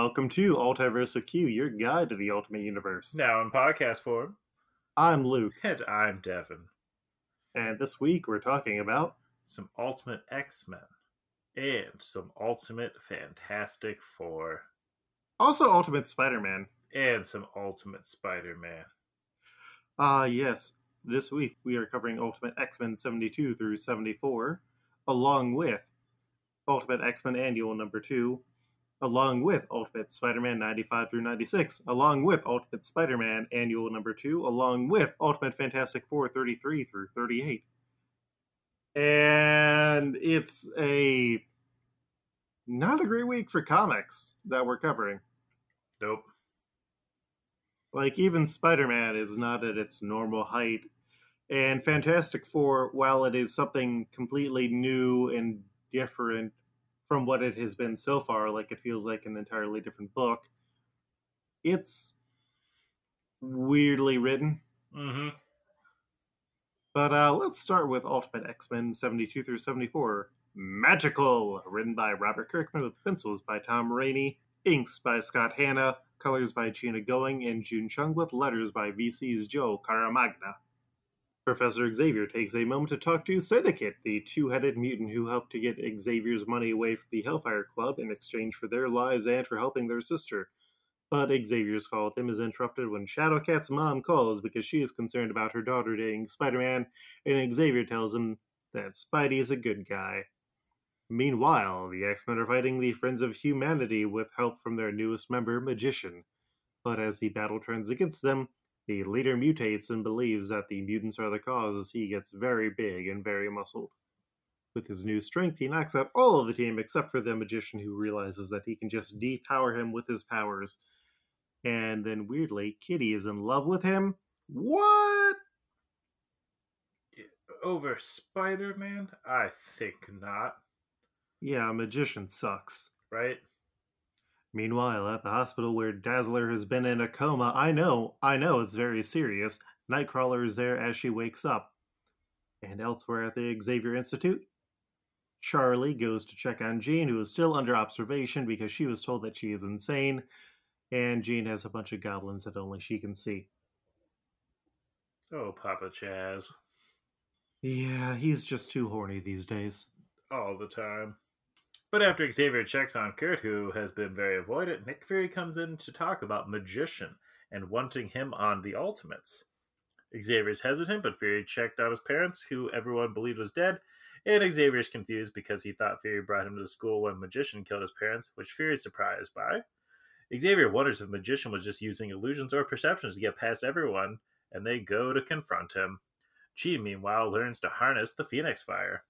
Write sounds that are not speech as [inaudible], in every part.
Welcome to Altiverse of Q, your guide to the Ultimate Universe. Now in podcast form. I'm Luke, And I'm Devin. and this week we're talking about Some Ultimate X Men and some Ultimate Fantastic Four also Ultimate Spider-Man. and some Ultimate Spider Man. Ah, yes. This week we are covering Ultimate X-Men 72 through 74, along with Ultimate X-Men Annual number 2, along with Ultimate Spider-Man 95 through 96, along with Ultimate Spider-Man Annual number 2, along with Ultimate Fantastic Four 33 through 38. And it's a not a great week for comics that we're covering. Nope. Like even Spider-Man is not at its normal height. And Fantastic Four, while it is something completely new and different from what it has been so far, like it feels like an entirely different book, it's weirdly written. Mm-hmm. But uh, let's start with Ultimate X-Men 72 through 74. Magical, written by Robert Kirkman with pencils by Tom Rainey, inks by Scott Hanna, colors by Gina Going and June Chung with letters by VC's Joe Caramagna. Professor Xavier takes a moment to talk to Syndicate, the two-headed mutant who helped to get Xavier's money away from the Hellfire Club in exchange for their lives and for helping their sister. But Xavier's call with him is interrupted when Shadowcat's mom calls because she is concerned about her daughter dating Spider-Man, and Xavier tells him that Spidey is a good guy. Meanwhile, the X Men are fighting the Friends of Humanity with help from their newest member, Magician. But as the battle turns against them, the leader mutates and believes that the mutants are the cause as he gets very big and very muscled. With his new strength, he knocks out all of the team except for the Magician, who realizes that he can just depower him with his powers. And then, weirdly, Kitty is in love with him. What? Over Spider Man? I think not. Yeah, Magician sucks. Right? Meanwhile, at the hospital where Dazzler has been in a coma, I know, I know it's very serious. Nightcrawler is there as she wakes up. And elsewhere at the Xavier Institute, Charlie goes to check on Jean, who is still under observation because she was told that she is insane, and Jean has a bunch of goblins that only she can see. Oh, Papa Chaz. Yeah, he's just too horny these days. All the time. But after Xavier checks on Kurt, who has been very avoidant, Nick Fury comes in to talk about Magician and wanting him on the Ultimates. Xavier's hesitant, but Fury checked on his parents, who everyone believed was dead, and Xavier's confused because he thought Fury brought him to school when Magician killed his parents, which Fury's surprised by. Xavier wonders if Magician was just using illusions or perceptions to get past everyone, and they go to confront him. Chi, meanwhile, learns to harness the Phoenix Fire.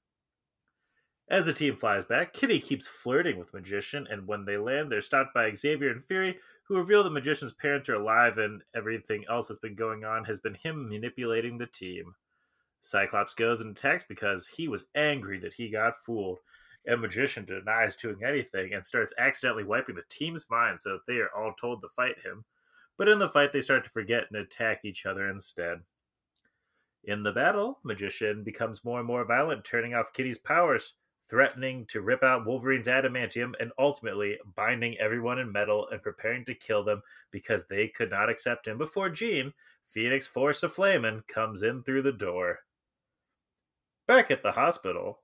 As the team flies back, Kitty keeps flirting with Magician, and when they land, they're stopped by Xavier and Fury, who reveal the Magician's parents are alive and everything else that's been going on has been him manipulating the team. Cyclops goes and attacks because he was angry that he got fooled, and Magician denies doing anything and starts accidentally wiping the team's mind so that they are all told to fight him. But in the fight, they start to forget and attack each other instead. In the battle, Magician becomes more and more violent, turning off Kitty's powers threatening to rip out Wolverine's adamantium and ultimately binding everyone in metal and preparing to kill them because they could not accept him before Jean, Phoenix Force of Flamin', comes in through the door. Back at the hospital,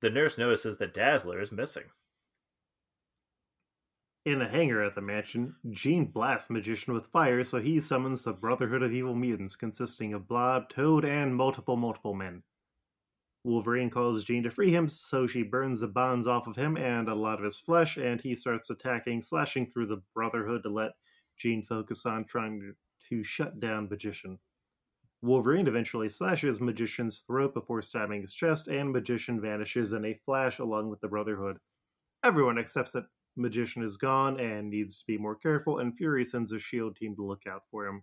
the nurse notices that Dazzler is missing. In the hangar at the mansion, Jean blasts Magician with fire, so he summons the Brotherhood of Evil Mutants, consisting of Blob, Toad, and multiple, multiple men. Wolverine calls Jean to free him, so she burns the bonds off of him and a lot of his flesh, and he starts attacking, slashing through the Brotherhood to let Jean focus on trying to, shut down Magician. Wolverine eventually slashes Magician's throat before stabbing his chest, and Magician vanishes in a flash along with the Brotherhood. Everyone accepts that Magician is gone and needs to be more careful, and Fury sends a SHIELD team to look out for him.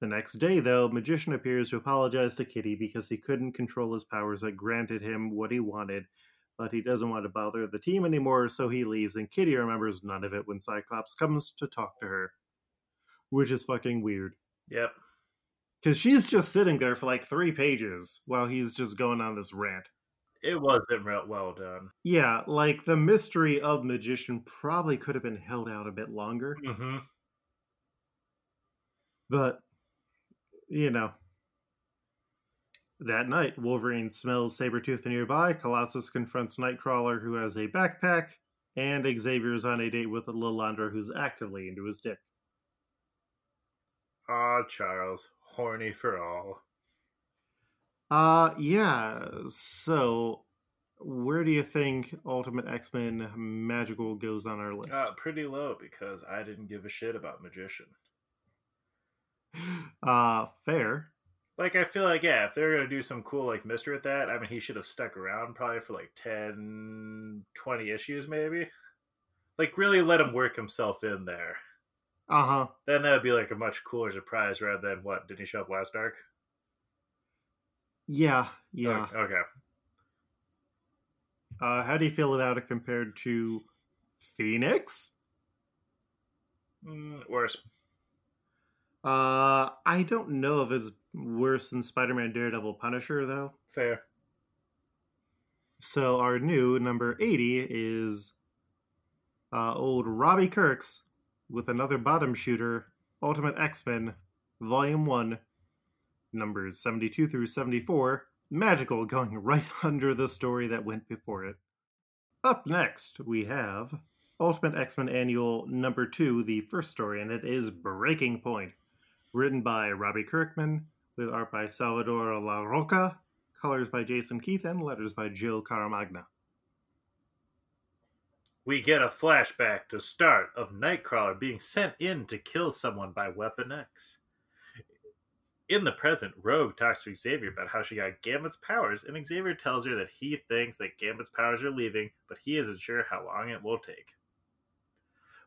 The next day, though, Magician appears to apologize to Kitty because he couldn't control his powers that granted him what he wanted, but he doesn't want to bother the team anymore, so he leaves, and Kitty remembers none of it when Cyclops comes to talk to her. Which is fucking weird. Yep. Because she's just sitting there for like three pages while he's just going on this rant. it wasn't real well done. Yeah, like the mystery of magician probably could have been held out a bit longer, Mm-hmm. but you know. That night, Wolverine smells Sabretooth nearby. Colossus confronts Nightcrawler, who has a backpack, and Xavier is on a date with Lilandra, who's actively into his dick. Ah, Charles, horny for all. Uh, yeah. So, where do you think Ultimate X Men Magical goes on our list? Uh, pretty low because I didn't give a shit about Magician. Uh, fair. Like, I feel like, yeah, if they're going to do some cool, like, mystery with that, I mean, he should have stuck around probably for like 10, 20 issues, maybe. Like, really let him work himself in there. Uh huh. Then that would be like a much cooler surprise rather than what? Did he show up last arc? Yeah, yeah. Okay. okay. Uh, how do you feel about it compared to Phoenix? Mm, worse. Uh, I don't know if it's worse than Spider-Man, Daredevil, Punisher though. Fair. So our new number eighty is uh, old Robbie Kirk's with another bottom shooter, Ultimate X-Men, Volume One, numbers seventy-two through seventy-four. Magical, going [laughs] right under the story that went before it. Up next, we have Ultimate X Men Annual number two, the first story, and it is Breaking Point. Written by Robbie Kirkman, with art by Salvador Larroca, colors by Jason Keith, and letters by Jill Caramagna. We get a flashback to start of Nightcrawler being sent in to kill someone by Weapon X. In the present, Rogue talks to Xavier about how she got Gambit's powers, and Xavier tells her that he thinks that Gambit's powers are leaving, but he isn't sure how long it will take.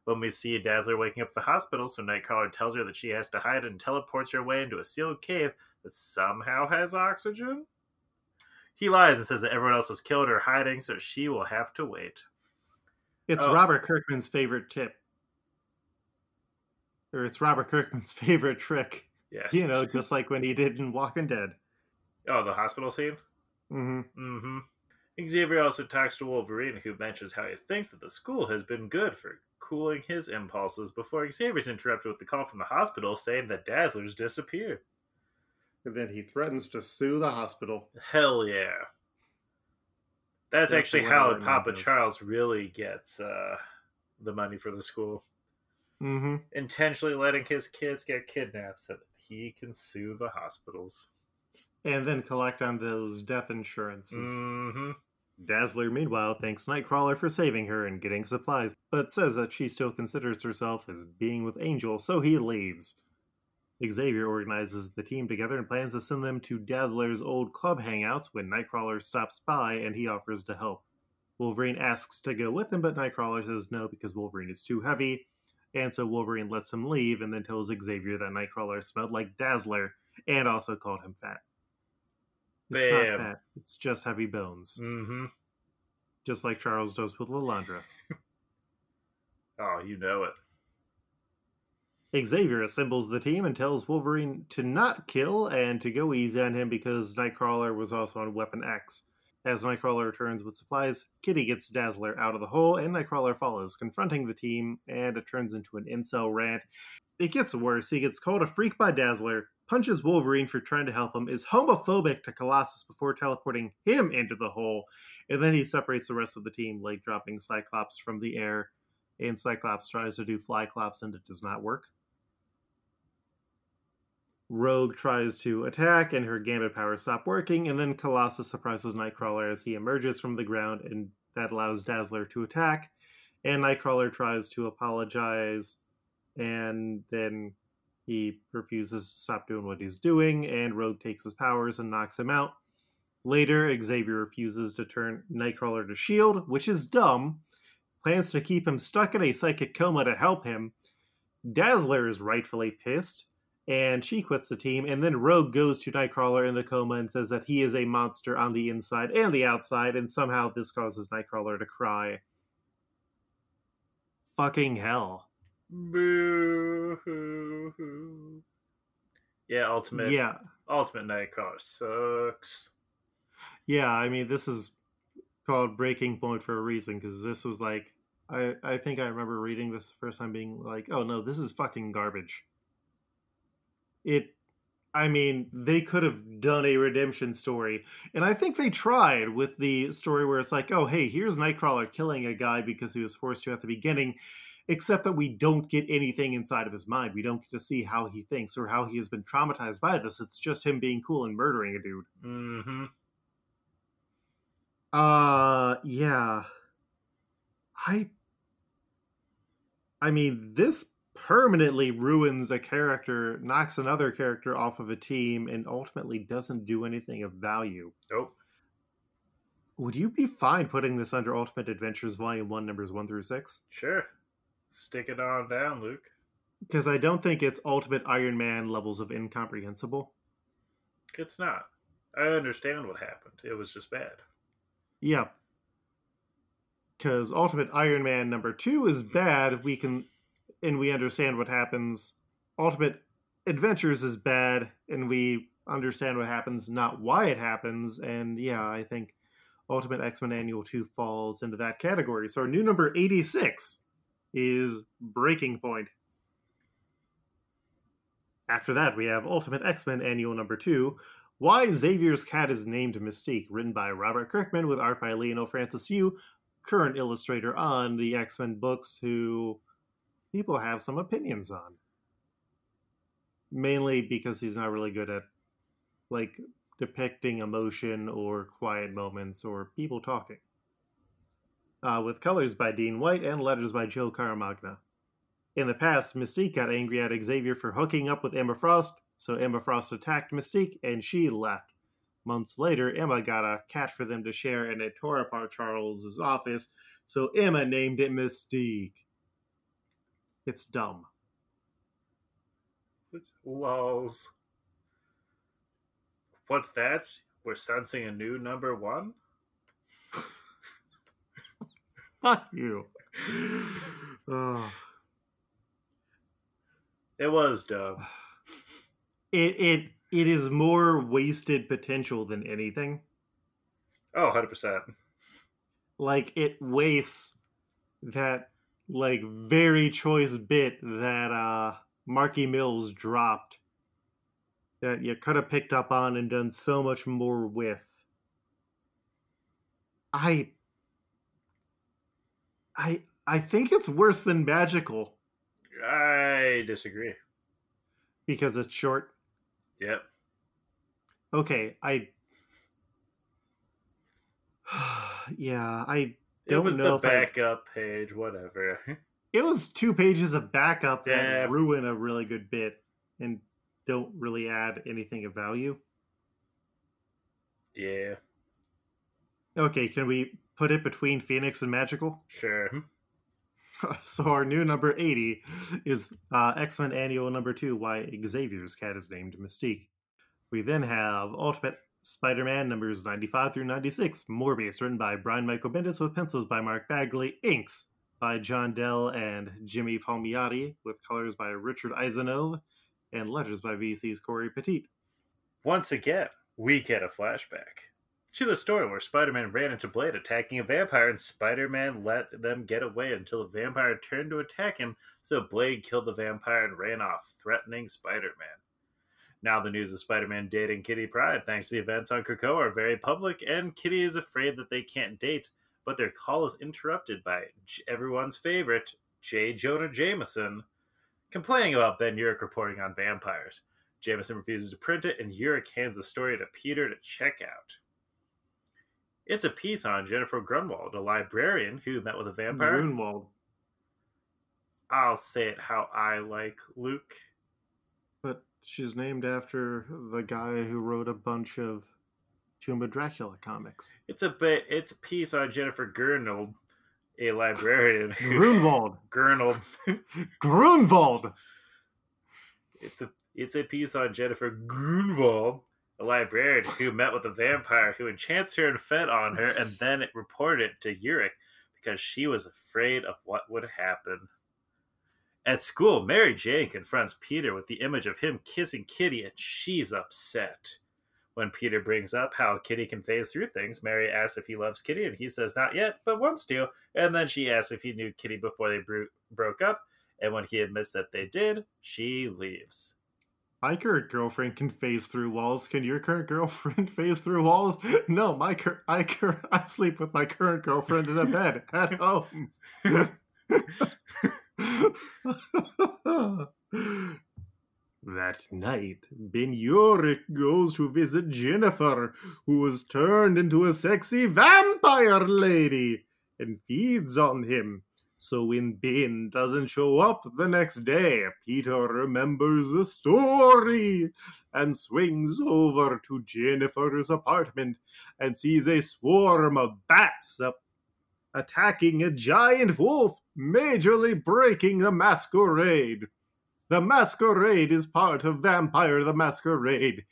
When we see Dazzler waking up at the hospital, so Nightcrawler tells her that she has to hide and teleports her way into a sealed cave that somehow has oxygen. He lies and says that everyone else was killed or hiding, so she will have to wait. It's Oh. Robert Kirkman's favorite tip. Or it's Robert Kirkman's [laughs] favorite trick. Yes. You know, just like when he did in Walking Dead. oh, the hospital scene? hmm Mm-hmm. Xavier also talks to Wolverine, who mentions how he thinks that the school has been good for cooling his impulses before Xavier's interrupted with the call from the hospital saying that Dazzler's disappeared. And then he threatens to sue the hospital. Hell yeah. That's That's actually how Papa. Charles really gets uh, the money for the school. hmm Intentionally letting his kids get kidnapped so that he can sue the hospitals. And then collect on those death insurances. Mm-hmm. Dazzler, meanwhile, thanks Nightcrawler for saving her and getting supplies, but says that she still considers herself as being with Angel, so he leaves. Xavier organizes the team together and plans to send them to Dazzler's old club hangouts when Nightcrawler stops by and he offers to help. Wolverine asks to go with him, but Nightcrawler says no because Wolverine is too heavy, and so Wolverine lets him leave and then tells Xavier that Nightcrawler smelled like Dazzler and also called him fat. It's not fat, it's just heavy bones Mm-hmm. just like Charles does with Lilandra. [laughs] Oh, you know it. Xavier assembles the team and tells Wolverine to not kill and to go easy on him because Nightcrawler was also on Weapon X. As Nightcrawler returns with supplies, Kitty gets Dazzler out of the hole and Nightcrawler follows, confronting the team, and it turns into an incel rant. It gets worse. He gets called a freak by Dazzler, punches Wolverine for trying to help him, is homophobic to Colossus before teleporting him into the hole, and then he separates the rest of the team, like dropping Cyclops from the air. And Cyclops tries to do Flyclops and it does not work. Rogue tries to attack and her gambit powers stop working, and then Colossus surprises Nightcrawler as he emerges from the ground, and that allows Dazzler to attack. And Nightcrawler tries to apologize, and then he refuses to stop doing what he's doing, and Rogue takes his powers and knocks him out. Later, Xavier refuses to turn Nightcrawler to shield, which is dumb, plans to keep him stuck in a psychic coma to help him. Dazzler is rightfully pissed, and she quits the team. And then Rogue goes to Nightcrawler in the coma and says that he is a monster on the inside and the outside, and somehow this causes Nightcrawler to cry. Fucking hell. Boo hoo hoo. Yeah, ultimate Yeah. ultimate Nightcrawler sucks. Yeah, I mean, this is called Breaking Point for a reason because this was like I I think I remember reading this the first time being like, oh no, this is fucking garbage. It I mean, they could have done a redemption story. And I think they tried with the story where it's like, oh, hey, here's Nightcrawler killing a guy because he was forced to at the beginning, except that we don't get anything inside of his mind. We don't get to see how he thinks or how he has been traumatized by this. It's just him being cool and murdering a dude. Mm-hmm. Uh, yeah. I. I mean, this permanently ruins a character, knocks another character off of a team, and ultimately doesn't do anything of value. Nope. Would you be fine putting this under Ultimate Adventures Volume 1, numbers 1 through 6? Sure. Stick it on down, Luke. Because I don't think it's Ultimate Iron Man levels of incomprehensible. It's not. I understand what happened. It was just bad. Yeah. Because Ultimate Iron Man number 2 is hmm. bad. We can and we understand what happens. Ultimate Adventures is bad, and we understand what happens, not why it happens. And yeah, I think Ultimate X Men Annual 2 falls into that category. So our new number 86 is Breaking Point. After that, we have Ultimate X Men Annual number 2. Why Xavier's Cat is Named Mystique, written by Robert Kirkman with art by Leinil Francis Yu, current illustrator on the X Men books, who people have some opinions on. Mainly because he's not really good at like depicting emotion or quiet moments or people talking. Uh, with colors by Dean White and letters by Joe Caramagna. In the past, Mystique got angry at Xavier for hooking up with Emma Frost, so Emma Frost attacked Mystique and she left. Months later, Emma got a cat for them to share and it tore apart Charles's office, so Emma named it Mystique. It's dumb. Lols. What's that? We're sensing a new number one? Fuck you. oh. It was dumb. It it it is more wasted potential than anything. Oh, 100%. Like it wastes that like very choice bit that uh Marky Mills dropped that you could have picked up on and done so much more with. I I I think it's worse than magical I disagree. because it's short. Yep. Okay, I [sighs] yeah, I Don't was know the if I- backup page, whatever. [laughs] it was two pages of backup that ruin a really good bit and don't really add anything of value. yeah, Okay, can we put it between Phoenix and Magical? [laughs] sure. so our new number 80 is uh, X-Men Annual number 2, Why Xavier's Cat is Named Mystique. We then have Ultimate Spider-Man numbers 95 through 96, Morbius, written by Brian Michael Bendis with pencils by Mark Bagley, inks by John Dell and Jimmy Palmiotti, with colors by Richard Isanove, and letters by VC's Cory Petit. Once again, we get a flashback to the story where Spider Man ran into Blade attacking a vampire, and Spider Man let them get away until the vampire turned to attack him, so Blade killed the vampire and ran off, threatening Spider Man. Now, the news of Spider Man dating Kitty Pryde, thanks to the events on Krakoa, are very public, and Kitty is afraid that they can't date, but their call is interrupted by everyone's favorite, J. Jonah Jameson, complaining about Ben Urich reporting on vampires. Jameson refuses to print it, and Urich hands the story to Peter to check out. It's a piece on Jennifer Grunwald, a librarian who met with a vampire. Grunwald. I'll say it how I like Luke. But she's named after the guy who wrote a bunch of Tomb of Dracula comics. It's a bit. It's a piece on Jennifer Grunwald, a librarian Grunwald. [laughs] Gurnald. [laughs] Grunwald. It's a, it's a piece on Jennifer Grunwald, a librarian who met with a vampire who enchants her and fed on her, and then reported it to Urich because she was afraid of what would happen. At school, Mary Jane confronts Peter with the image of him kissing Kitty, and she's upset. When Peter brings up how Kitty can phase through things, Mary asks if he loves Kitty, and he says not yet, but wants to. And then she asks if he knew Kitty before they bro- broke up, and when he admits that they did, she leaves. My current girlfriend can phase through walls. Can your current girlfriend [laughs] phase through walls? No, my cur- I cur- [laughs] I sleep with my current girlfriend in a bed at [laughs] home. that night, Ben Urich goes to visit Jennifer, who was turned into a sexy vampire lady, and feeds on him. So when Ben doesn't show up the next day, Peter remembers the story and swings over to Jennifer's apartment and sees a swarm of bats attacking a giant wolf, majorly breaking the masquerade. The Masquerade is part of Vampire the Masquerade,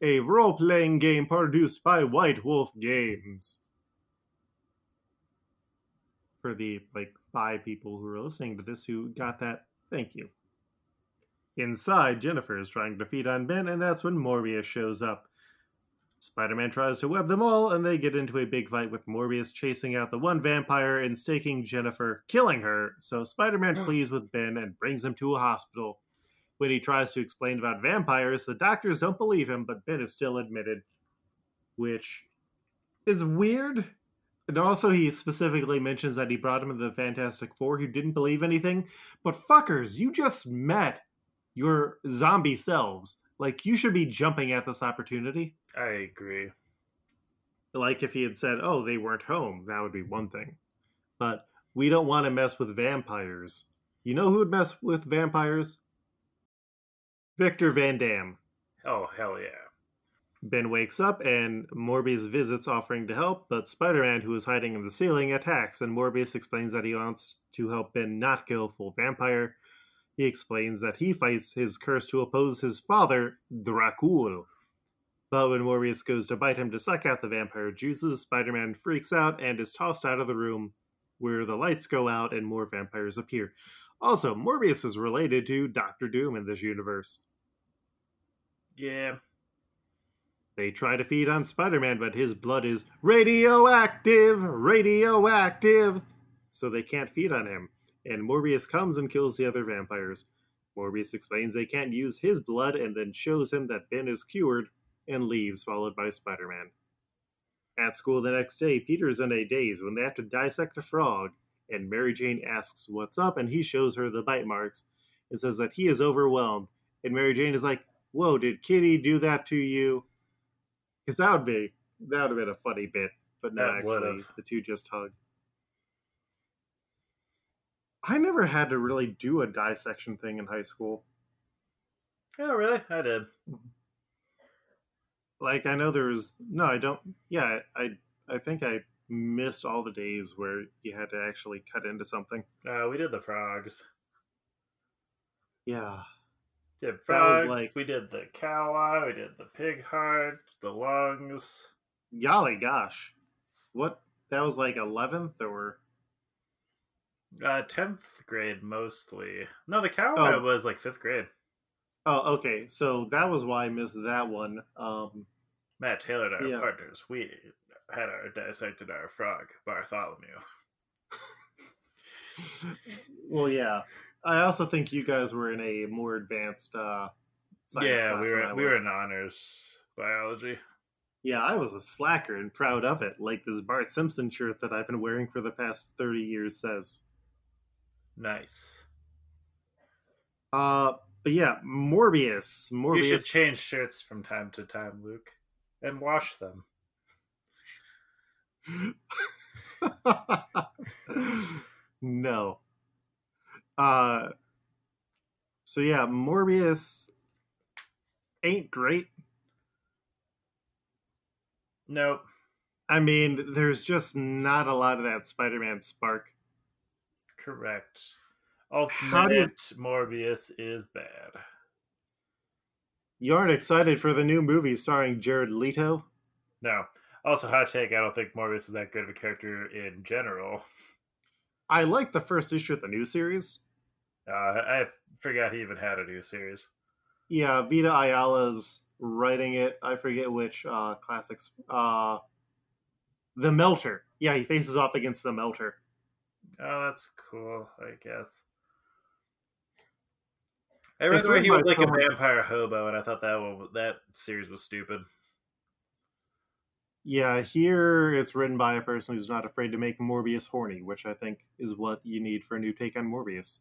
a role playing game produced by White Wolf Games. For the like five people who are listening to this who got that, thank you. Inside, Jennifer is trying to feed on Ben, and that's when Morbius shows up. Spider Man tries to web them all, and they get into a big fight with Morbius chasing out the one vampire and staking Jennifer, killing her. So Spider Man mm. flees with Ben and brings him to a hospital. When he tries to explain about vampires, the doctors don't believe him, but Ben is still admitted, which is weird. And also, he specifically mentions that he brought him to the Fantastic Four who didn't believe anything. But fuckers, you just met your zombie selves. Like, you should be jumping at this opportunity. I agree. Like, if he had said, oh, they weren't home, that would be one thing. But we don't want to mess with vampires. You know who would mess with vampires? Victor Van Damme. Oh, hell yeah. Ben wakes up and Morbius visits offering to help, but Spider Man, who is hiding in the ceiling, attacks, and Morbius explains that he wants to help Ben not kill full vampire. He explains that he fights his curse to oppose his father, Dracul. But when Morbius goes to bite him to suck out the vampire juices, Spider Man freaks out and is tossed out of the room, where the lights go out and more vampires appear. Also, Morbius is related to Doctor Doom in this universe. Yeah. They try to feed on Spider Man, but his blood is radioactive, radioactive. So they can't feed on him. And Morbius comes and kills the other vampires. Morbius explains they can't use his blood and then shows him that Ben is cured and leaves, followed by Spider Man. At school the next day, Peter's in a daze when they have to dissect a frog, and Mary Jane asks what's up, and he shows her the bite marks and says that he is overwhelmed. And Mary Jane is like, Whoa, did Kitty do that to you? Because that would be that would have been a funny bit, but no, That actually, the two just hug. I never had to really do a dissection thing in high school. Oh, really? I did. Like I know there was no, I don't. Yeah, I I think I missed all the days where you had to actually cut into something. Uh, we did the frogs. Yeah, Did That was frogs. like- We did the cow eye. We did the pig heart. The lungs. golly gosh, what that was like eleventh or Uh, tenth grade mostly. No, the cow Oh. eye was like fifth grade. oh okay, so that was why I missed that one. Um, Matt Taylor and our Yeah. partners. We had our dissected our frog Bartholomew. [laughs] well, yeah. I also think you guys were in a more advanced uh, science yeah, class we were we were in honors biology. Yeah, I was a slacker and proud of it, like this Bart Simpson shirt that I've been wearing for the past 30 years says. Nice. Uh, but yeah, Morbius. Morbius. You should change shirts from time to time, Luke, and wash them. [laughs] no. Uh, so yeah, Morbius ain't great. Nope. I mean, there's just not a lot of that Spider-Man spark. Correct. Do you- Morbius is bad. You aren't excited for the new movie starring Jared Leto? No. Also, hot take. I don't think Morbius is that good of a character in general. I like the first issue of the new series. Uh, I forgot he even had a new series. Yeah, Vita Ayala's writing it. I forget which uh, classics. Uh, the Melter. Yeah, he faces off against the Melter. Oh, that's cool. I guess. I read where he was like someone... a vampire hobo, and I thought that one that series was stupid. Yeah, here it's written by a person who's not afraid to make Morbius horny, which I think is what you need for a new take on Morbius.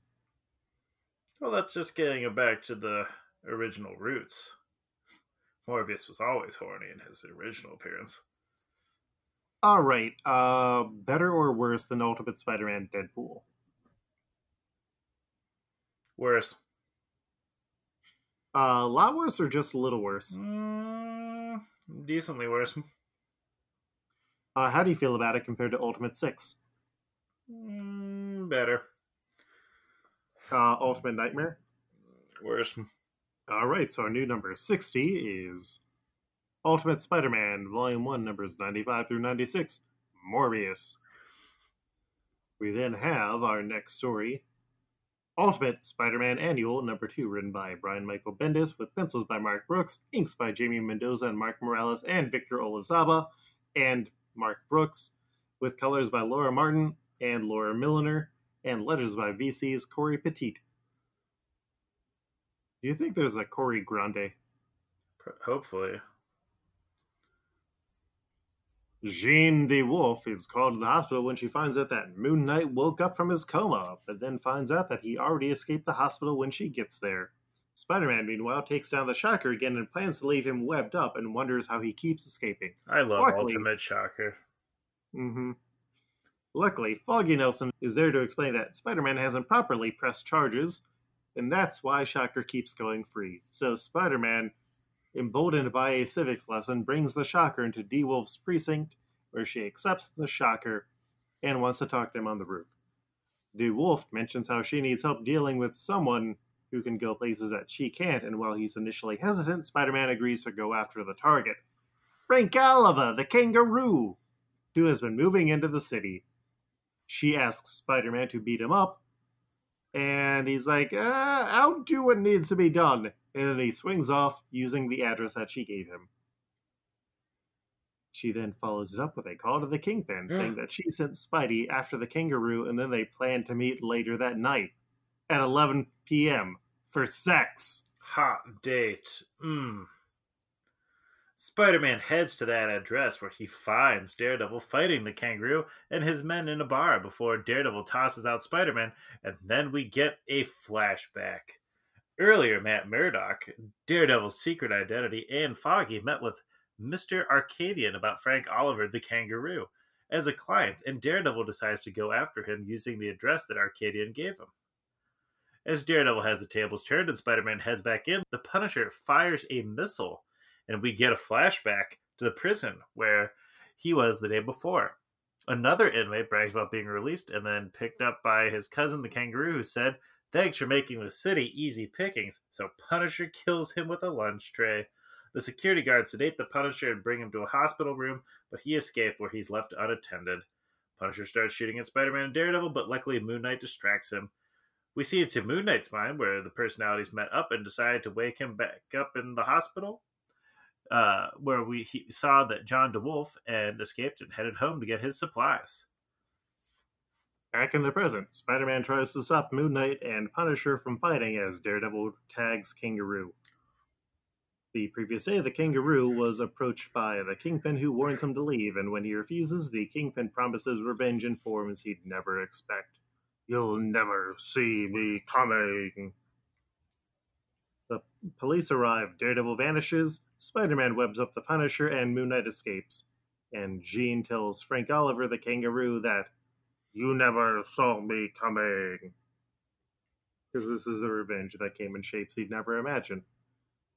Well, that's just getting it back to the original roots. Morbius was always horny in his original appearance. All right, uh, better or worse than Ultimate Spider-Man Deadpool? Worse. Uh, a lot worse or just a little worse? Mm, decently worse. Uh, how do you feel about it compared to Ultimate Six? Mm, better. Uh, Ultimate Nightmare? Worse. All right, so our new number 60 is Ultimate Spider Man, Volume 1, numbers 95 through 96, Morbius. We then have our next story, Ultimate Spider Man Annual, number 2, written by Brian Michael Bendis, with pencils by Mark Brooks, inks by Jaime Mendoza and Mark Morales and Victor Olazaba, and Mark Brooks, with colors by Laura Martin and Laura Milliner, and letters by VC's Cory Petit. Do you think there's a Cory Grande? Hopefully. Jean DeWolf is called to the hospital when she finds out that Moon Knight woke up from his coma, but then finds out that he already escaped the hospital when she gets there. Spider Man, meanwhile, takes down the Shocker again and plans to leave him webbed up and wonders how he keeps escaping. I love Luckily, Ultimate Shocker. Mm-hmm. Luckily, Foggy Nelson is there to explain that Spider Man hasn't properly pressed charges, and that's why Shocker keeps going free. So Spider Man, emboldened by a civics lesson, brings the Shocker into DeWolf's precinct, where she accepts the Shocker and wants to talk to him on the roof. D Wolf mentions how she needs help dealing with someone who can go places that she can't, and while he's initially hesitant, Spider Man agrees to go after the target. Frank Oliver, the kangaroo, who has been moving into the city. She asks Spider Man to beat him up, and he's like, uh, I'll do what needs to be done. And then he swings off using the address that she gave him. She then follows it up with a call to the Kingpin, yeah. saying that she sent Spidey after the kangaroo, and then they plan to meet later that night at 11 p.m. for sex. Hot date. Mmm. Spider Man heads to that address where he finds Daredevil fighting the kangaroo and his men in a bar before Daredevil tosses out Spider Man, and then we get a flashback. Earlier, Matt Murdock, Daredevil's secret identity, and Foggy met with Mr. Arcadian about Frank Oliver the kangaroo as a client, and Daredevil decides to go after him using the address that Arcadian gave him. As Daredevil has the tables turned and Spider Man heads back in, the Punisher fires a missile and we get a flashback to the prison where he was the day before. Another inmate brags about being released and then picked up by his cousin, the kangaroo, who said, Thanks for making the city easy pickings. So Punisher kills him with a lunch tray. The security guards sedate the Punisher and bring him to a hospital room, but he escapes where he's left unattended. Punisher starts shooting at Spider Man and Daredevil, but luckily Moon Knight distracts him. We see it's in Moon Knight's mind where the personalities met up and decided to wake him back up in the hospital uh, where we saw that John DeWolf and escaped and headed home to get his supplies. Back in the present, Spider Man tries to stop Moon Knight and Punisher from fighting as Daredevil tags Kangaroo. The previous day, the Kangaroo was approached by the Kingpin, who warns him to leave, and when he refuses, the Kingpin promises revenge in forms he'd never expect. You'll never see me coming. The police arrive, Daredevil vanishes, Spider Man webs up the Punisher, and Moon Knight escapes. And Jean tells Frank Oliver, the kangaroo, that you never saw me coming. Because this is the revenge that came in shapes he'd never imagined.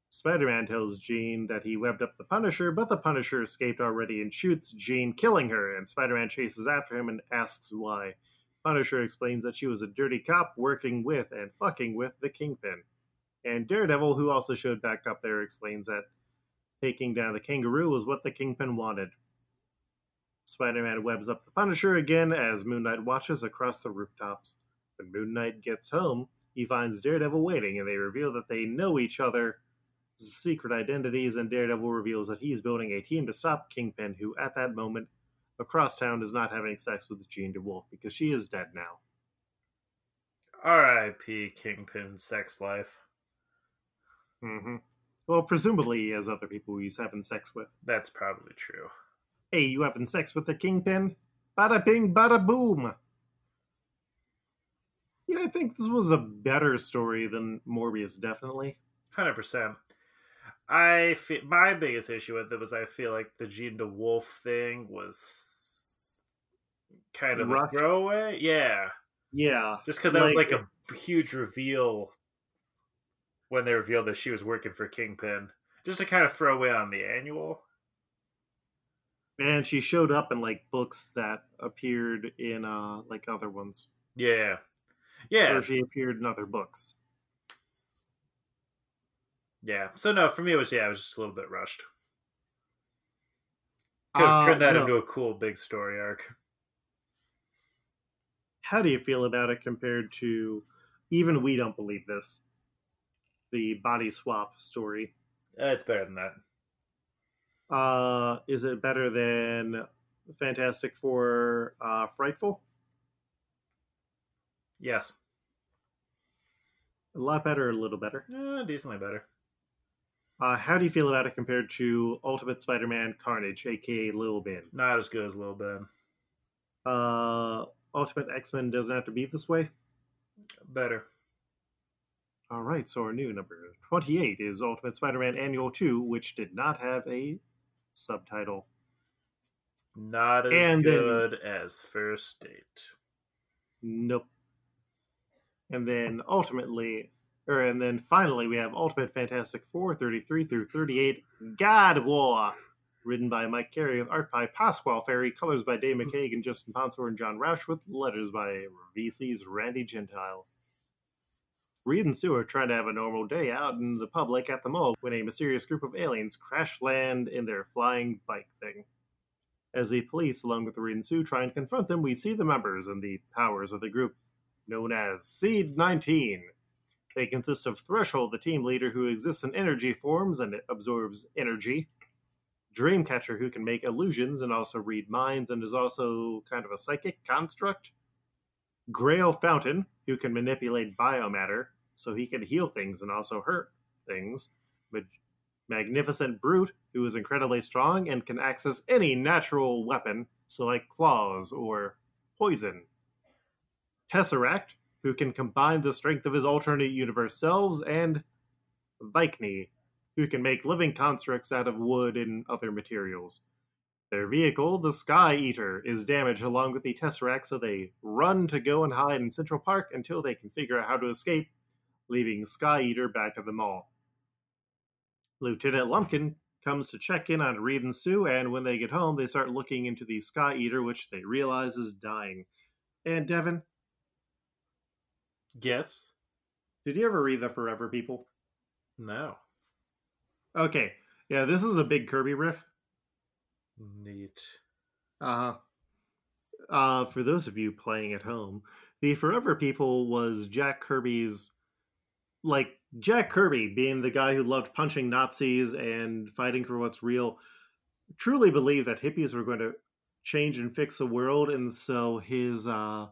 Spider Man tells Jean that he webbed up the Punisher, but the Punisher escaped already and shoots Jean, killing her, and Spider Man chases after him and asks why. Punisher explains that she was a dirty cop working with and fucking with the Kingpin. And Daredevil, who also showed back up there, explains that taking down the kangaroo was what the Kingpin wanted. Spider Man webs up the Punisher again as Moon Knight watches across the rooftops. When Moon Knight gets home, he finds Daredevil waiting, and they reveal that they know each other's secret identities, and Daredevil reveals that he's building a team to stop Kingpin, who at that moment across town is not having sex with Jean DeWolf because she is dead now. R.I.P. Kingpin's sex life. Hmm Well, presumably he has other people he's having sex with. That's probably true. Hey, you having sex with the Kingpin? Bada bing, bada boom. Yeah, I think this was a better story than Morbius, definitely. Hundred percent. I feel my biggest issue with it was I feel like the Jean DeWolf thing was kind of Rushed. a throwaway. Yeah, Yeah. just because that was Like- like a huge reveal when they revealed that she was working for Kingpin, just to kind of throw away on the annual. And she showed up in like books that appeared in uh like other ones. Yeah, yeah, Or she appeared in other books. yeah. So no, for me it was yeah, it was just a little bit rushed. Could have Uh, turned that no. into a cool big story arc. How do you feel about it compared to even we don't believe this? The body swap story. Uh, it's better than that. Uh is it better than Fantastic Four uh Frightful? Yes, A lot better, a little better. uh, decently better. Uh, how do you feel about it compared to Ultimate Spider-Man Carnage, aka Lil Ben? Not as good as Lil Ben. Uh, Ultimate X-Men doesn't have to be this way. Better. All right, so our new number 28 is Ultimate Spider-Man Annual 2, which did not have a subtitle. Not as And then- good as First Date. Nope. And then ultimately, or and then finally, we have Ultimate Fantastic Four 33 through 38 God War, written by Mike Carey with art by Pasqual Ferry, colors by Dave hmm. McCaig and Justin Ponsor and John Roush, with letters by VC's Randy Gentile. Reed and Sue are trying to have a normal day out in the public at the mall when a mysterious group of aliens crash land in their flying bike thing. As the police, along with Reed and Sue, try and confront them, we see the members and the powers of the group known as Seed 19. They consist of Threshold, the team leader who exists in energy forms and absorbs energy. Dreamcatcher, who can make illusions and also read minds and is also kind of a psychic construct. Grail Fountain, who can manipulate biomatter so he can heal things and also hurt things. Mag- Magnificent Brute, who is incredibly strong and can access any natural weapon, so like claws or poison. Tesseract, who can combine the strength of his alternate universe selves, and Vikne, who can make living constructs out of wood and other materials. Their vehicle, the Sky Eater, is damaged along with the Tesseract, so they run to go and hide in Central Park until they can figure out how to escape, leaving Sky Eater back at the mall. Lieutenant Lumpkin comes to check in on Reed and Sue, and when they get home, they start looking into the Sky Eater, which they realize is dying. And Devin, Yes. did you ever read the Forever People? No. Okay, yeah, this is a big Kirby riff. Neat. Uh-huh. Uh For those of you playing at home, the Forever People was Jack Kirby's, like Jack Kirby being the guy who loved punching Nazis and fighting for what's real, truly believed that hippies were going to change and fix the world, and so his uh,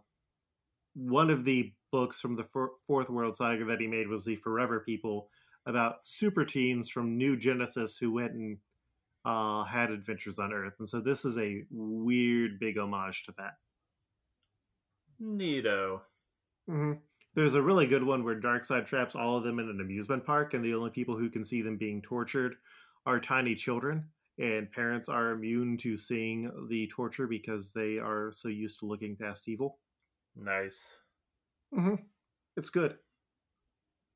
one of the books from the Fourth World Saga that he made was the Forever People about super teens from New Genesis who went and uh, had adventures on Earth, and so this is a weird big homage to that. Neato. Mm-hmm. There's a really good one where Darkseid traps all of them in an amusement park, and the only people who can see them being tortured are tiny children, and parents are immune to seeing the torture because they are so used to looking past evil. Nice. Mm-hmm. It's good.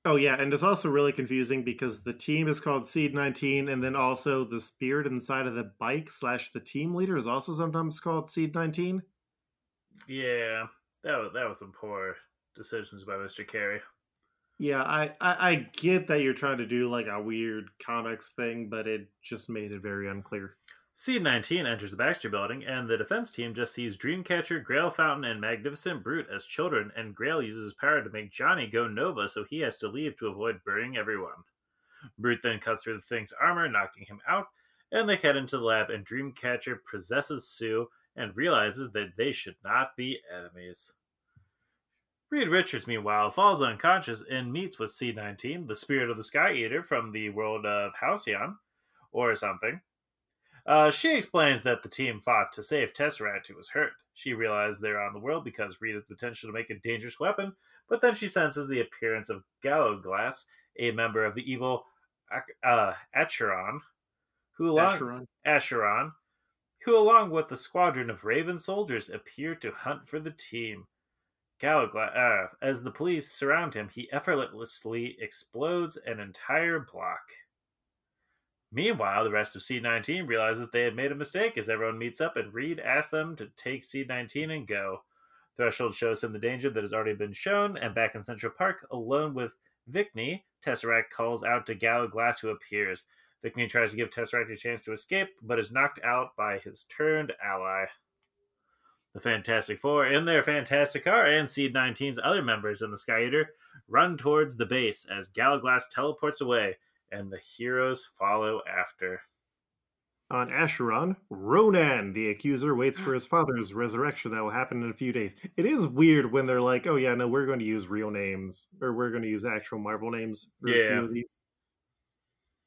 Oh yeah, and it's also really confusing because the team is called Seed 19, and then also the spirit inside of the bike slash the team leader is also sometimes called Seed 19. Yeah. That was, that was some poor decisions by Mr. Carey. Yeah, I, I I get that you're trying to do like a weird comics thing, but it just made it very unclear. C-19 enters the Baxter building, and the defense team just sees Dreamcatcher, Grail Fountain, and Magnificent Brute as children, and Grail uses his power to make Johnny go Nova, so he has to leave to avoid burning everyone. Brute then cuts through the thing's armor, knocking him out, and they head into the lab, and Dreamcatcher possesses Sue and realizes that they should not be enemies. Reed Richards, meanwhile, falls unconscious and meets with C19, the spirit of the Sky Eater from the world of Halcyon, or something. Uh, she explains that the team fought to save Tesseract, who was hurt. She realizes they're on the world because Reed has the potential to make a dangerous weapon, but then she senses the appearance of Gallowglass, a member of the evil uh, Acheron, who along Acheron. Acheron, who along with a squadron of Raven soldiers appear to hunt for the team. Gallowglass, uh, as the police surround him, he effortlessly explodes an entire block. Meanwhile, the rest of C19 realize that they had made a mistake as everyone meets up and Reed asks them to take C19 and go. Threshold shows him the danger that has already been shown, and back in Central Park, alone with Vickney, Tesseract calls out to Gallowglass, who appears. Vickney tries to give Tesseract a chance to escape, but is knocked out by his turned ally. The Fantastic Four, in their fantastic car, and Seed 19's other members in the Sky Eater run towards the base as Gallowglass teleports away, and the heroes follow after. On Acheron, Ronan, the accuser, waits for [gasps] his father's resurrection that will happen in a few days. It is weird when they're like, oh, yeah, no, we're going to use real names, or we're going to use actual Marvel names. yeah.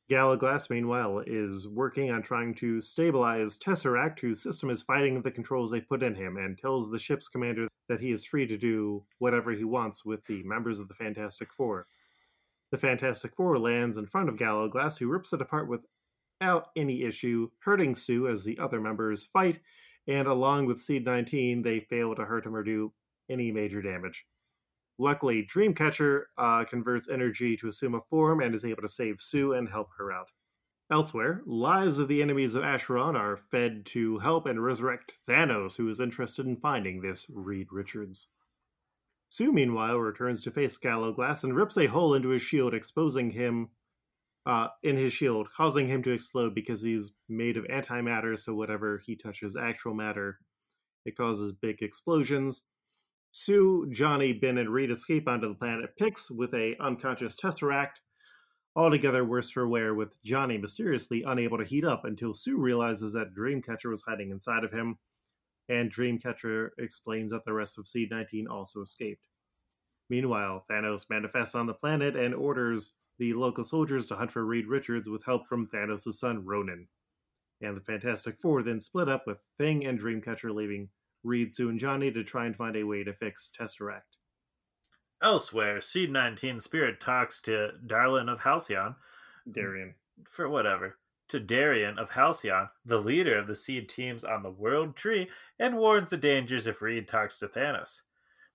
Gallowglass, meanwhile, is working on trying to stabilize Tesseract, whose system is fighting the controls they put in him, and tells the ship's commander that he is free to do whatever he wants with the members of the Fantastic Four. The Fantastic Four lands in front of Gallowglass, who rips it apart without any issue, hurting Sue as the other members fight, and along with Seed 19, they fail to hurt him or do any major damage. Luckily, Dreamcatcher uh, converts energy to assume a form and is able to save Sue and help her out. Elsewhere, lives of the enemies of Acheron are fed to help and resurrect Thanos, who is interested in finding this Reed Richards. Sue, meanwhile, returns to face Gallowglass and rips a hole into his shield, exposing him uh, in his shield, causing him to explode because he's made of antimatter, so whatever he touches actual matter, it causes big explosions. Sue, Johnny, Ben, and Reed escape onto the planet Pix with a unconscious Tesseract. Altogether worse for wear, with Johnny mysteriously unable to heat up until Sue realizes that Dreamcatcher was hiding inside of him, and Dreamcatcher explains that the rest of Seed 19 also escaped. Meanwhile, Thanos manifests on the planet and orders the local soldiers to hunt for Reed Richards with help from Thanos' son Ronan. And the Fantastic Four then split up with Thing and Dreamcatcher leaving Reed, Sue, and Johnny to try and find a way to fix Tesseract. Elsewhere, Seed 19 Spirit talks to Darlin of Halcyon. Darian. For whatever. To Darian of Halcyon, the leader of the Seed teams on the World Tree, and warns the dangers if Reed talks to Thanos.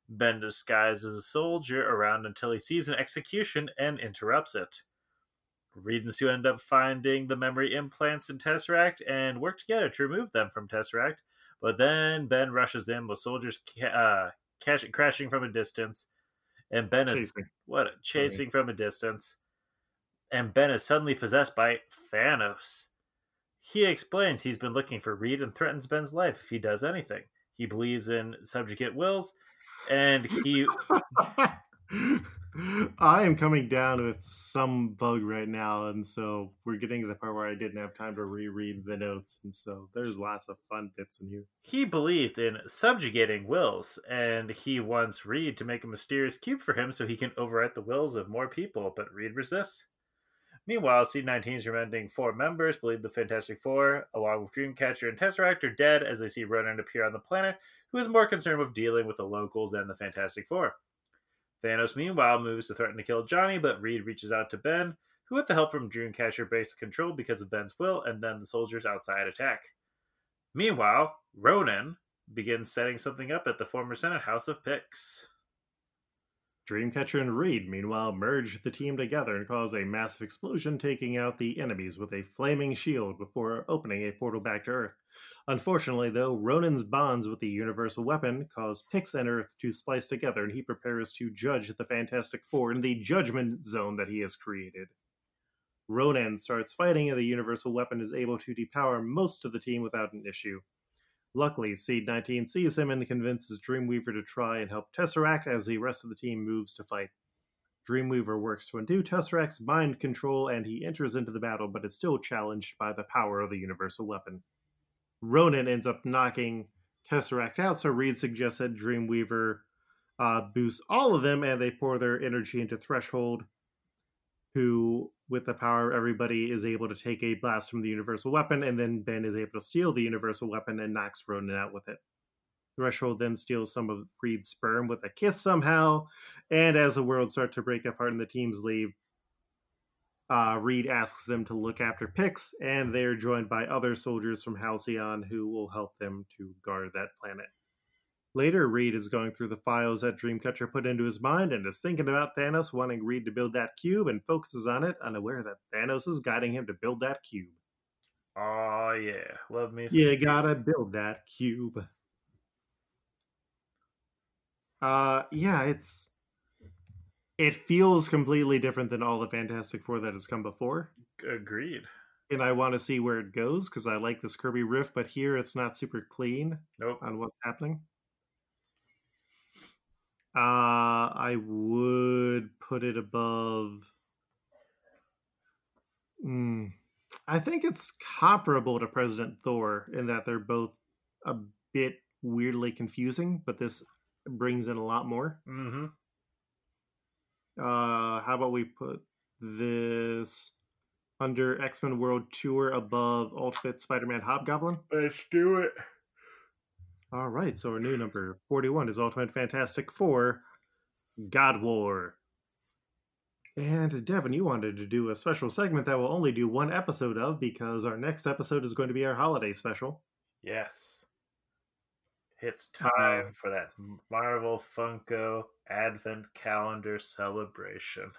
Ben disguises a soldier around until he sees an execution and interrupts it. Reed and Sue end up finding the memory implants in Tesseract and work together to remove them from Tesseract but then Ben rushes in with soldiers uh, cash, crashing from a distance, and Ben chasing. is what chasing Sorry. from a distance, and Ben is suddenly possessed by Thanos. He explains he's been looking for Reed and threatens Ben's life if he does anything. He believes in subjugate wills, and he [laughs] I am coming down with some bug right now, and so we're getting to the part where I didn't have time to reread the notes, and so there's lots of fun bits in here. He believes in subjugating wills, and he wants Reed to make a mysterious cube for him so he can overwrite the wills of more people, but Reed resists. Meanwhile, C19's remaining four members believe the Fantastic Four, along with Dreamcatcher and Tesseract, are dead as they see Ronan appear on the planet, who is more concerned with dealing with the locals than the Fantastic Four. Thanos, meanwhile, moves to threaten to kill Johnny, but Reed reaches out to Ben, who, with the help from Dreamcatcher, breaks control because of Ben's will, and then the soldiers outside attack. Meanwhile, Ronan begins setting something up at the former Senate House of Pix. Dreamcatcher and Reed, meanwhile, merge the team together and cause a massive explosion, taking out the enemies with a flaming shield before opening a portal back to Earth. Unfortunately, though, Ronan's bonds with the universal weapon cause Pix and Earth to splice together, and he prepares to judge the Fantastic Four in the judgment zone that he has created. Ronan starts fighting, and the universal weapon is able to depower most of the team without an issue. Luckily, Seed 19 sees him and convinces Dreamweaver to try and help Tesseract as the rest of the team moves to fight. Dreamweaver works to undo Tesseract's mind control and he enters into the battle, but is still challenged by the power of the universal weapon. Ronan ends up knocking Tesseract out, so Reed suggests that Dreamweaver uh, boosts all of them and they pour their energy into Threshold, who, with the power everybody, is able to take a blast from the universal weapon, and then Ben is able to steal the universal weapon and knocks Ronan out with it. Threshold then steals some of Reed's sperm with a kiss somehow, and as the world starts to break apart and the teams leave, uh, Reed asks them to look after Pix, and they're joined by other soldiers from Halcyon who will help them to guard that planet. Later, Reed is going through the files that Dreamcatcher put into his mind and is thinking about Thanos wanting Reed to build that cube and focuses on it, unaware that Thanos is guiding him to build that cube. Oh yeah, love me. You gotta build that cube. Uh, yeah, it's it feels completely different than all the Fantastic Four that has come before, Agreed. and I want to see where it goes because I like this Kirby riff, but here it's not super clean Nope. on what's happening. Uh, I would put it above. Hmm. I think it's comparable to President Thor in that they're both a bit weirdly confusing, but this brings in a lot more. Mm-hmm. Uh, how about we put this under X Men World Tour above Ultimate Spider Man Hobgoblin? Let's do it. All right, so our new number 41 is Ultimate Fantastic Four God War. And Devin, you wanted to do a special segment that we'll only do one episode of because our next episode is going to be our holiday special. Yes. It's uh, time for that Marvel Funko Advent Calendar celebration.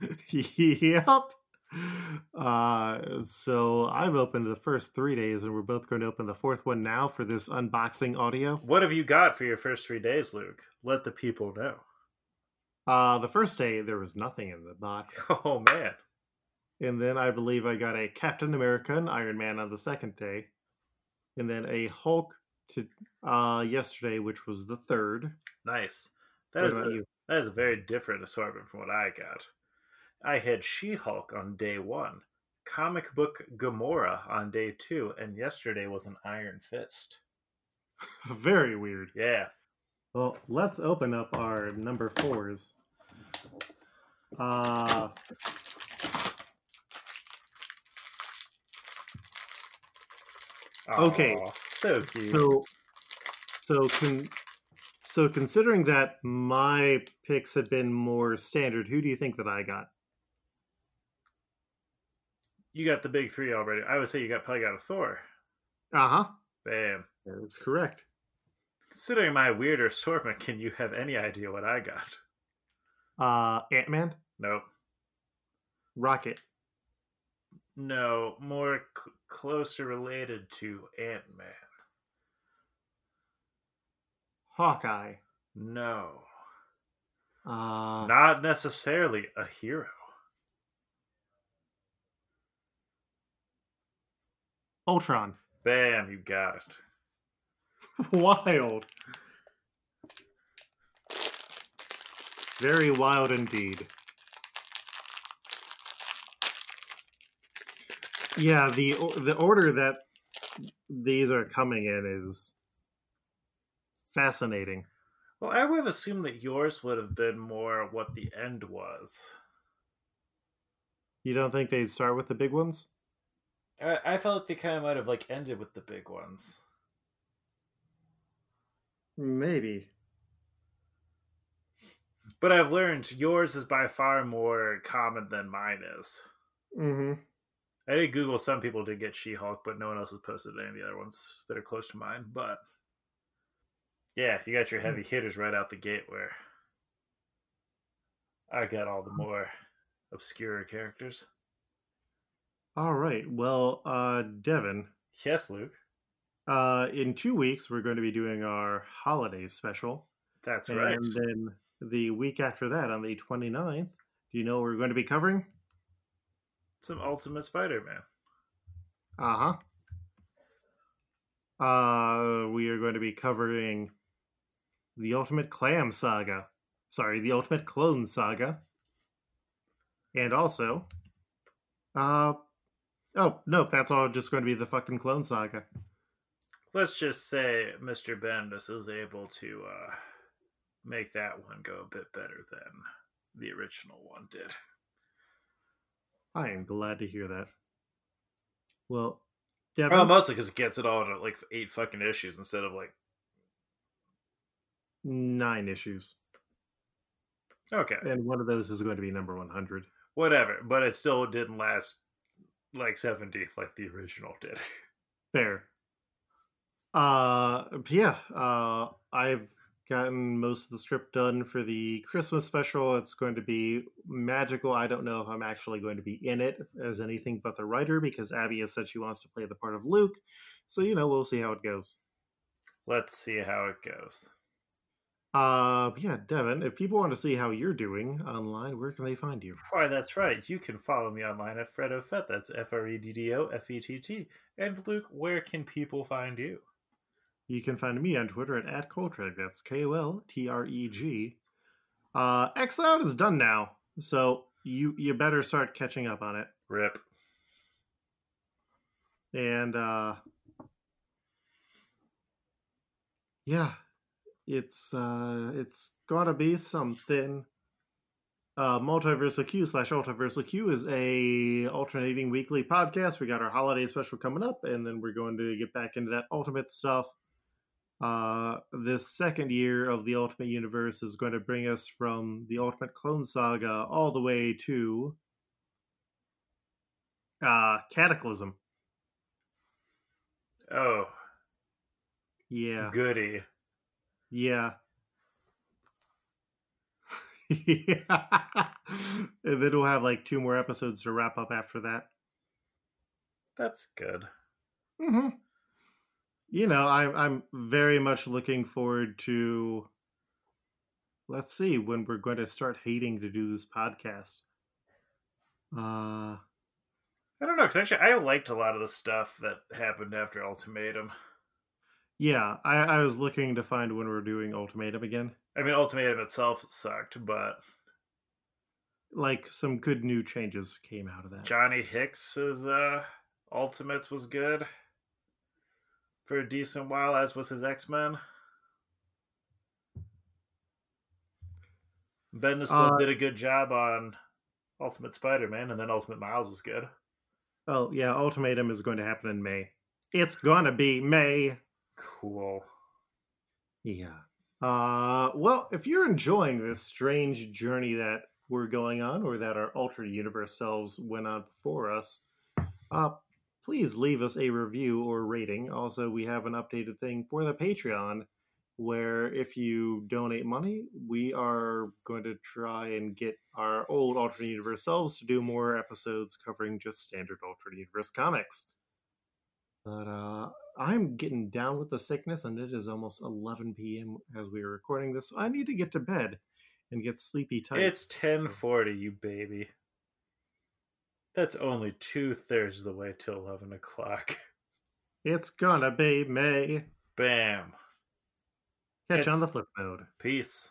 [laughs] yep. Uh, so I've opened the first three days, and we're both going to open the fourth one now for this unboxing audio. What have you got for your first three days, Luke? Let the people know. Uh, the first day there was nothing in the box, [laughs] Oh man. and then I believe I got a Captain America and Iron Man on the second day, and then a Hulk to uh yesterday, which was the third. Nice. What That is, a, you? that is a very different assortment from what I got. I had She Hulk on day one, comic book Gamora on day two, and yesterday was an Iron Fist. [laughs] Very weird. Yeah. Well, let's open up our number fours. Uh, Okay. So cute. so, so con- so considering that my picks have been more standard, who do you think that I got? You got the big three already. I would say you got probably got a Thor. Uh huh. Bam. That is correct. Considering my weirder assortment, can you have any idea what I got? Uh, Ant Man, Nope. Rocket, No, more c- closer related to Ant Man. Hawkeye. No. Uh, Not necessarily a hero. Ultron. Bam, you got it. [laughs] wild. Very wild indeed. Yeah, the the order that these are coming in is fascinating. Well, I would have assumed that yours would have been more what the end was. You don't think they'd start with the big ones? I, I felt like they kind of might have like ended with the big ones. Maybe. But I've learned yours is by far more common than mine is. Mm-hmm. I did Google some people did get She Hulk, but no one else has posted any of the other ones that are close to mine. But yeah, you got your heavy hitters right out the gate where I got all the more obscure characters. All right. Well, uh, Devin, Yes, Luke. uh, in two weeks we're going to be doing our holiday special. That's and right. And then the week after that, on the 29th, do you know what we're going to be covering? Some Ultimate Spider Man. Uh huh. Uh, we are going to be covering the Ultimate Clam Saga. Sorry, the Ultimate Clone Saga. And also, uh, oh nope, that's all just going to be the fucking Clone Saga. Let's just say Mr. Bendis is able to uh, make that one go a bit better than the original one did. I am glad to hear that. Well, Devin, well, mostly because it gets it all into like eight fucking issues instead of like nine issues. Okay, and one of those is going to be number one hundred. Whatever, but it still didn't last like seventy like the original did. [laughs] Fair. Uh, yeah. Uh, I've gotten most of the script done for the Christmas special. It's going to be magical. I don't know if I'm actually going to be in it as anything but the writer because Abby has said she wants to play the part of Luke. So, you know, we'll see how it goes. Let's see how it goes. Uh, yeah, Devin, if people want to see how you're doing online, where can they find you? Why, that's right. You can follow me online at Freddo Fett. That's F R E D D O F E T T. And Luke, where can people find you? You can find me on Twitter at, at Koltreg. That's K O L T R E G. Uh, X Out is done now, so you you better start catching up on it. Rip. And uh, yeah, it's uh, it's gotta be something. Uh, Multiversal Q slash Multiversal Q is a alternating weekly podcast. We got our holiday special coming up, and then we're going to get back into that ultimate stuff uh, this second year of the Ultimate Universe is going to bring us from the Ultimate Clone Saga all the way to uh, Cataclysm. Oh, yeah, goody. Yeah. [laughs] yeah. and then we'll have like two more episodes to wrap up after that. That's good. Mm-hmm you know, I'm I'm very much looking forward to. Let's see when we're going to start hating to do this podcast. Uh, I don't know because actually I liked a lot of the stuff that happened after Ultimatum. Yeah, I, I was looking to find when we're doing Ultimatum again. I mean, Ultimatum itself sucked, but like some good new changes came out of that. Johnny Hicks's uh, Ultimates was good for a decent while, as was his X Men. Bendis uh, did a good job on Ultimate Spider Man, and then Ultimate Miles was good. Oh yeah, Ultimatum is going to happen in May. It's gonna be May. Cool. Yeah. Uh, well, if you're enjoying this strange journey that we're going on, or that our alternate universe selves went on before us, uh, please leave us a review or rating. Also, we have an updated thing for the Patreon where if you donate money, we are going to try and get our old alternate universe selves to do more episodes covering just standard alternate universe comics. But uh, I'm getting down with the sickness, and it is almost 11 p.m. as we are recording this. I need to get to bed and get sleepy tight. It's 10:40, you baby. That's only two thirds of the way to 11 o'clock. [laughs] It's gonna be May. Bam. Catch on the flip mode. Peace.